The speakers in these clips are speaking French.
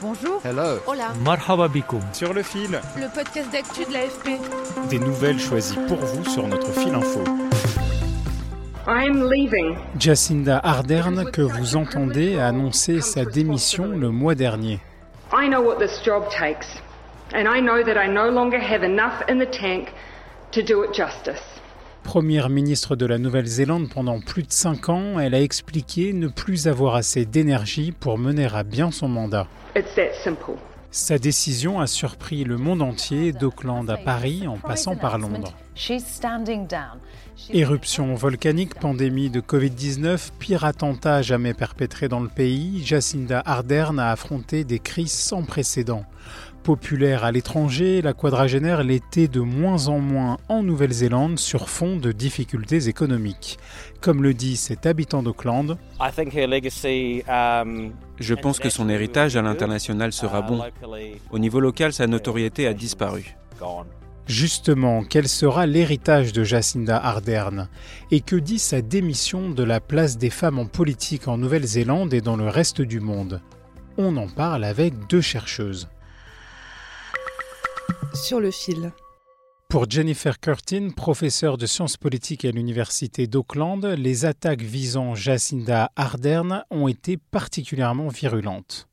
Bonjour. Hello. Hola. Marhaba. Sur le fil, Le podcast d'actu de l'AFP. des nouvelles choisies pour vous sur notre fil info. I'm leaving. Jacinda Ardern, que vous entendez, a annoncé sa démission le mois dernier. I know what this job takes, and I know that I no longer have enough in the tank to do it justice. Première ministre de la Nouvelle-Zélande pendant plus de cinq ans, elle a expliqué ne plus avoir assez d'énergie pour mener à bien son mandat. It's that simple. Sa décision a surpris le monde entier, d'Auckland à Paris en passant par Londres. Éruption volcanique, pandémie de Covid-19, pire attentat jamais perpétré dans le pays, Jacinda Ardern a affronté des crises sans précédent. Populaire à l'étranger, la quadragénaire l'était de moins en moins en Nouvelle-Zélande sur fond de difficultés économiques. Comme le dit cet habitant d'Auckland, Je pense que son héritage à l'international sera bon. Au niveau local, sa notoriété a disparu. Justement, quel sera l'héritage de Jacinda Ardern? Et que dit sa démission de la place des femmes en politique en Nouvelle-Zélande et dans le reste du monde? On en parle avec deux chercheuses. Sur le fil. Pour Jennifer Curtin, professeure de sciences politiques à l'Université d'Auckland, les attaques visant Jacinda Ardern ont été particulièrement virulentes.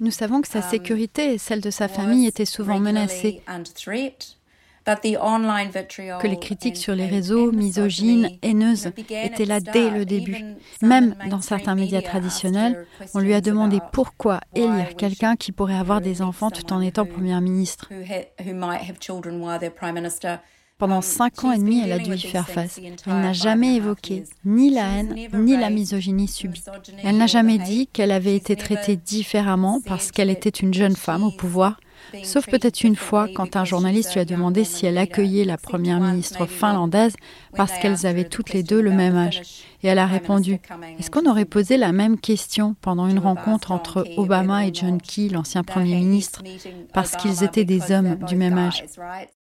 Nous savons que sa sécurité et celle de sa famille étaient souvent menacées, que les critiques sur les réseaux, misogynes, haineuses, étaient là dès le début. Même dans certains médias traditionnels, on lui a demandé pourquoi élire quelqu'un qui pourrait avoir des enfants tout en étant Premier ministre. Pendant cinq ans et demi, elle a dû y faire face. Elle n'a jamais évoqué ni la haine, ni la misogynie subie. Elle n'a jamais dit qu'elle avait été traitée différemment parce qu'elle était une jeune femme au pouvoir Sauf peut-être une fois quand un journaliste lui a demandé si elle accueillait la première ministre finlandaise parce qu'elles avaient toutes les deux le même âge. Et elle a répondu Est-ce qu'on aurait posé la même question pendant une rencontre entre Obama et John Key, l'ancien Premier ministre, parce qu'ils étaient des hommes du même âge?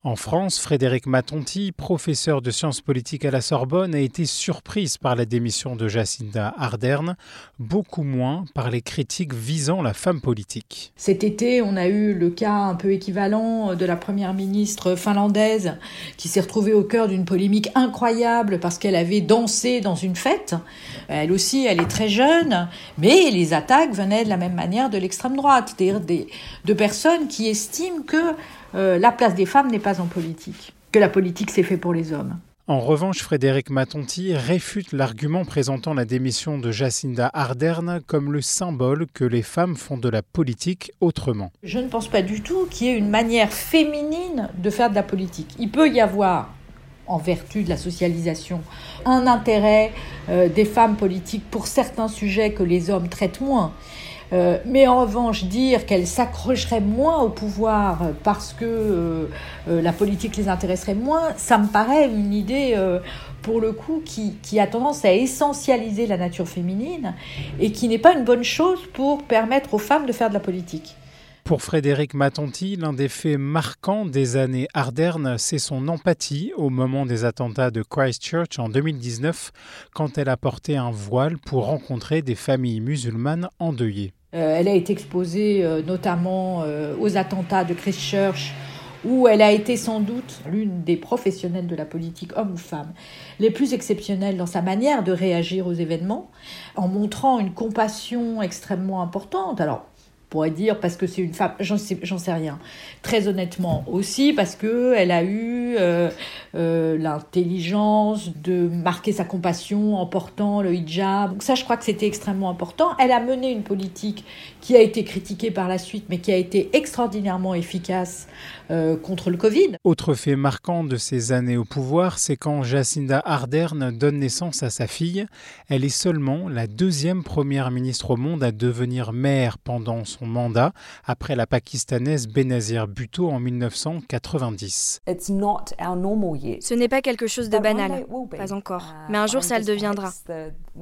En France, Frédéric Matonti, professeur de sciences politiques à la Sorbonne, a été surprise par la démission de Jacinda Ardern, beaucoup moins par les critiques visant la femme politique. Cet été, on a eu le cas un peu équivalent de la première ministre finlandaise qui s'est retrouvée au cœur d'une polémique incroyable parce qu'elle avait dansé dans une fête. Elle aussi, elle est très jeune, mais les attaques venaient de la même manière de l'extrême droite, c'est-à-dire de personnes qui estiment que euh, la place des femmes n'est pas en politique, que la politique c'est fait pour les hommes. En revanche, Frédéric Matonti réfute l'argument présentant la démission de Jacinda Ardern comme le symbole que les femmes font de la politique autrement. Je ne pense pas du tout qu'il y ait une manière féminine de faire de la politique. Il peut y avoir en vertu de la socialisation, un intérêt euh, des femmes politiques pour certains sujets que les hommes traitent moins. Euh, mais en revanche, dire qu'elles s'accrocheraient moins au pouvoir parce que euh, euh, la politique les intéresserait moins, ça me paraît une idée, pour le coup, qui, a tendance à essentialiser la nature féminine et qui n'est pas une bonne chose pour permettre aux femmes de faire de la politique. Pour Frédéric Matonti, l'un des faits marquants des années Ardern, c'est son empathie au moment des attentats de Christchurch en 2019, quand elle a porté un voile pour rencontrer des familles musulmanes endeuillées. Euh, elle a été exposée euh, notamment euh, aux attentats de Christchurch, où elle a été sans doute l'une des professionnelles de la politique, homme ou femme, les plus exceptionnelles dans sa manière de réagir aux événements, en montrant une compassion extrêmement importante. Alors, pourrait dire parce que c'est une femme, j'en sais, sais rien. Très honnêtement aussi parce que elle a eu euh, euh, l'intelligence de marquer sa compassion en portant le hijab. Donc ça, je crois que c'était extrêmement important. Elle a mené une politique qui a été critiquée par la suite, mais qui a été extraordinairement efficace contre le Covid. Autre fait marquant de ces années au pouvoir, c'est quand Jacinda Ardern donne naissance à sa fille. Elle est seulement la deuxième première ministre au monde à devenir mère pendant son mandat, après la pakistanaise Benazir Bhutto en 1990. Ce n'est pas quelque chose de banal, pas encore, mais un jour ça le deviendra.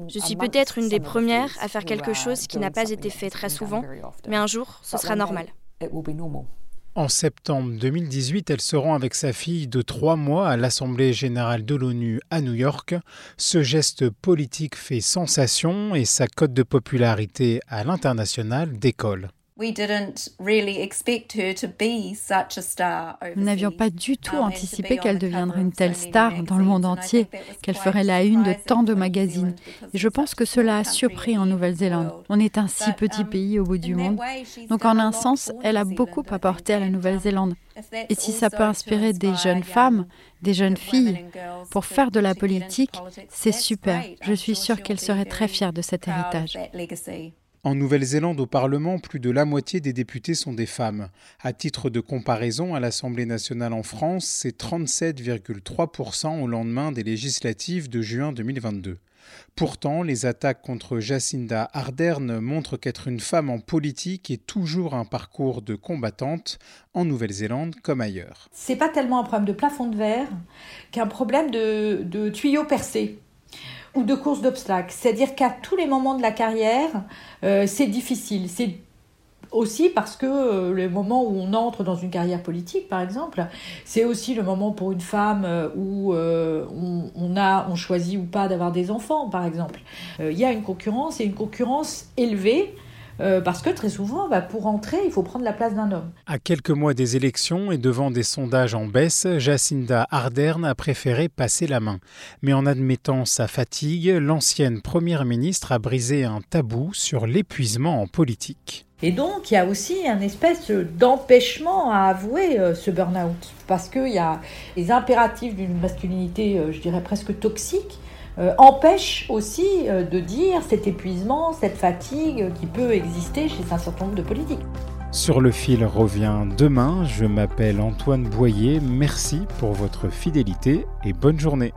Je suis peut-être une des premières à faire quelque chose qui n'a pas été fait très souvent, mais un jour ce sera normal. En septembre 2018, elle se rend avec sa fille de trois mois à l'Assemblée générale de l'ONU à New York. Ce geste politique fait sensation et sa cote de popularité à l'international décolle. Nous n'avions pas du tout anticipé qu'elle deviendrait une telle star dans le monde entier, qu'elle ferait la une de tant de magazines. Et je pense que cela a surpris en Nouvelle-Zélande. On est un si petit um, pays au bout du monde. Donc en un sens, elle a beaucoup apporté à la Nouvelle-Zélande. Et si ça peut inspirer des jeunes femmes, des jeunes filles, pour faire de la politique, c'est super. Je suis sûre qu'elle serait très fière de cet héritage. En Nouvelle-Zélande, au Parlement, plus de la moitié des députés sont des femmes. À titre de comparaison, à l'Assemblée nationale en France, c'est 37,3% au lendemain des législatives de juin 2022. Pourtant, les attaques contre Jacinda Ardern montrent qu'être une femme en politique est toujours un parcours de combattante en Nouvelle-Zélande comme ailleurs. C'est pas tellement un problème de plafond de verre qu'un problème de, de tuyaux percés ou de course d'obstacles. C'est-à-dire qu'à tous les moments de la carrière, euh, c'est difficile. C'est aussi parce que euh, le moment où on entre dans une carrière politique, par exemple, c'est aussi le moment pour une femme euh, où on, on, a, on choisit ou pas d'avoir des enfants, par exemple. Il y a une concurrence et une concurrence élevée euh, parce que très souvent, bah, pour entrer, il faut prendre la place d'un homme. À quelques mois des élections et devant des sondages en baisse, Jacinda Ardern a préféré passer la main. Mais en admettant sa fatigue, l'ancienne première ministre a brisé un tabou sur l'épuisement en politique. Et donc, il y a aussi un espèce d'empêchement à avouer euh, ce burn-out. Parce qu'il y a les impératifs d'une masculinité, euh, je dirais presque toxique, euh, empêche aussi euh, de dire cet épuisement, cette fatigue qui peut exister chez un certain nombre de politiques. Sur le fil revient demain. Je m'appelle Antoine Boyer. Merci pour votre fidélité et bonne journée.